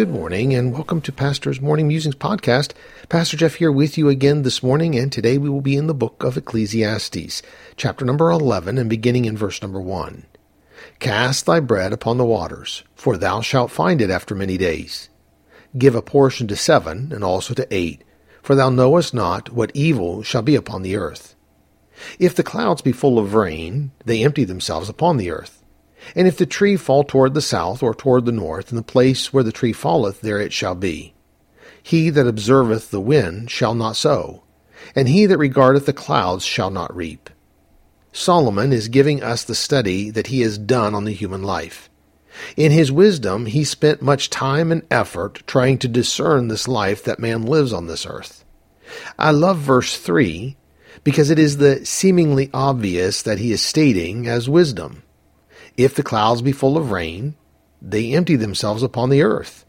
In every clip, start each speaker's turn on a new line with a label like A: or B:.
A: Good morning and welcome to Pastor's Morning Musings podcast. Pastor Jeff here with you again this morning and today we will be in the book of Ecclesiastes, chapter number 11 and beginning in verse number 1. Cast thy bread upon the waters, for thou shalt find it after many days. Give a portion to seven and also to eight, for thou knowest not what evil shall be upon the earth. If the clouds be full of rain, they empty themselves upon the earth. And if the tree fall toward the south or toward the north, in the place where the tree falleth, there it shall be. He that observeth the wind shall not sow, and he that regardeth the clouds shall not reap. Solomon is giving us the study that he has done on the human life. In his wisdom, he spent much time and effort trying to discern this life that man lives on this earth. I love verse 3 because it is the seemingly obvious that he is stating as wisdom. If the clouds be full of rain, they empty themselves upon the earth.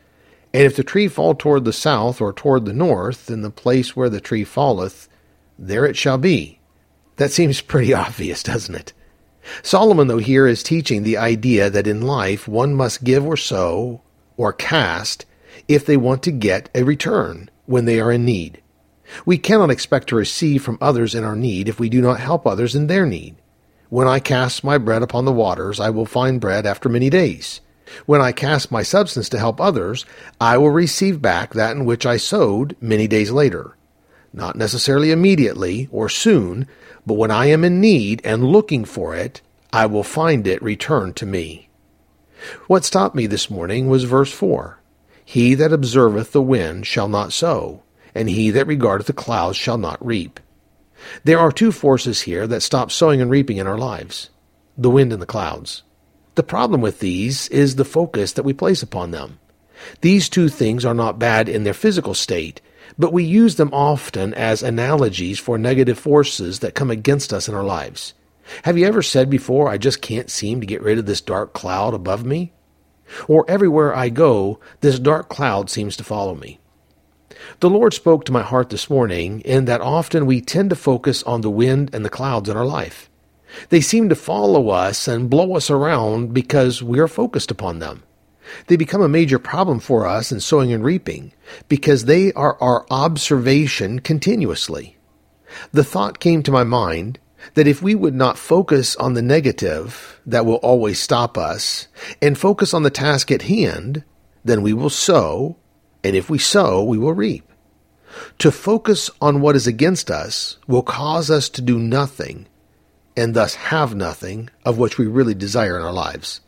A: And if the tree fall toward the south or toward the north, in the place where the tree falleth, there it shall be. That seems pretty obvious, doesn't it? Solomon, though, here is teaching the idea that in life one must give or sow or cast if they want to get a return when they are in need. We cannot expect to receive from others in our need if we do not help others in their need. When I cast my bread upon the waters, I will find bread after many days. When I cast my substance to help others, I will receive back that in which I sowed many days later. Not necessarily immediately or soon, but when I am in need and looking for it, I will find it returned to me. What stopped me this morning was verse 4. He that observeth the wind shall not sow, and he that regardeth the clouds shall not reap. There are two forces here that stop sowing and reaping in our lives the wind and the clouds. The problem with these is the focus that we place upon them. These two things are not bad in their physical state, but we use them often as analogies for negative forces that come against us in our lives. Have you ever said before, I just can't seem to get rid of this dark cloud above me? Or everywhere I go, this dark cloud seems to follow me. The Lord spoke to my heart this morning in that often we tend to focus on the wind and the clouds in our life. They seem to follow us and blow us around because we are focused upon them. They become a major problem for us in sowing and reaping because they are our observation continuously. The thought came to my mind that if we would not focus on the negative that will always stop us and focus on the task at hand, then we will sow and if we sow, we will reap. To focus on what is against us will cause us to do nothing, and thus have nothing of which we really desire in our lives.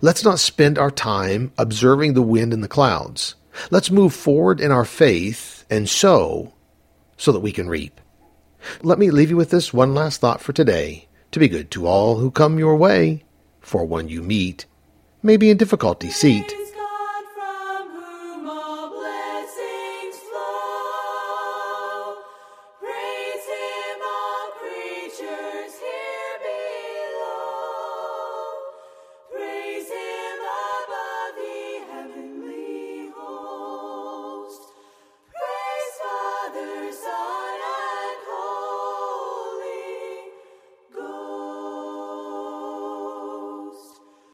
A: Let's not spend our time observing the wind and the clouds. Let's move forward in our faith and sow so that we can reap. Let me leave you with this one last thought for today to be good to all who come your way, for one you meet, may be in difficulty seat